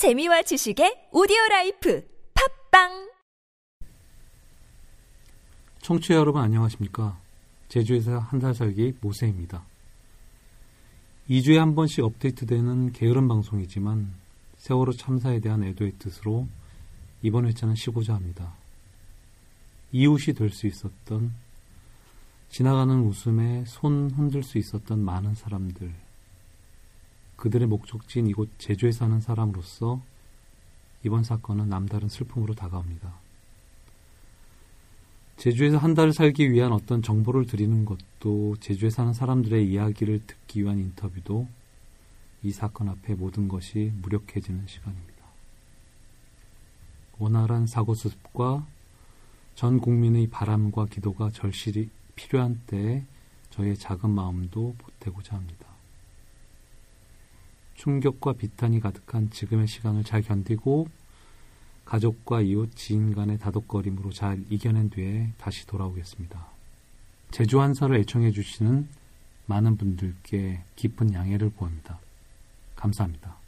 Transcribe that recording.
재미와 지식의 오디오 라이프 팟빵 청취자 여러분 안녕하십니까? 제주에서 한 달 살기 모세입니다. 2주에 한 번씩 업데이트되는 게으른 방송이지만 세월호 참사에 대한 애도의 뜻으로 이번 회차는 쉬고자 합니다. 이웃이 될 수 있었던 지나가는 웃음에 손 흔들 수 있었던 많은 사람들 그들의 목적지인 이곳 제주에 사는 사람으로서 이번 사건은 남다른 슬픔으로 다가옵니다. 제주에서 한 달을 살기 위한 어떤 정보를 드리는 것도 제주에 사는 사람들의 이야기를 듣기 위한 인터뷰도 이 사건 앞에 모든 것이 무력해지는 시간입니다. 원활한 사고 수습과 전 국민의 바람과 기도가 절실히 필요한 때에 저의 작은 마음도 보태고자 합니다. 충격과 비탄이 가득한 지금의 시간을 잘 견디고 가족과 이웃, 지인 간의 다독거림으로 잘 이겨낸 뒤에 다시 돌아오겠습니다. 제주 한사를 애청해 주시는 많은 분들께 깊은 양해를 구합니다. 감사합니다.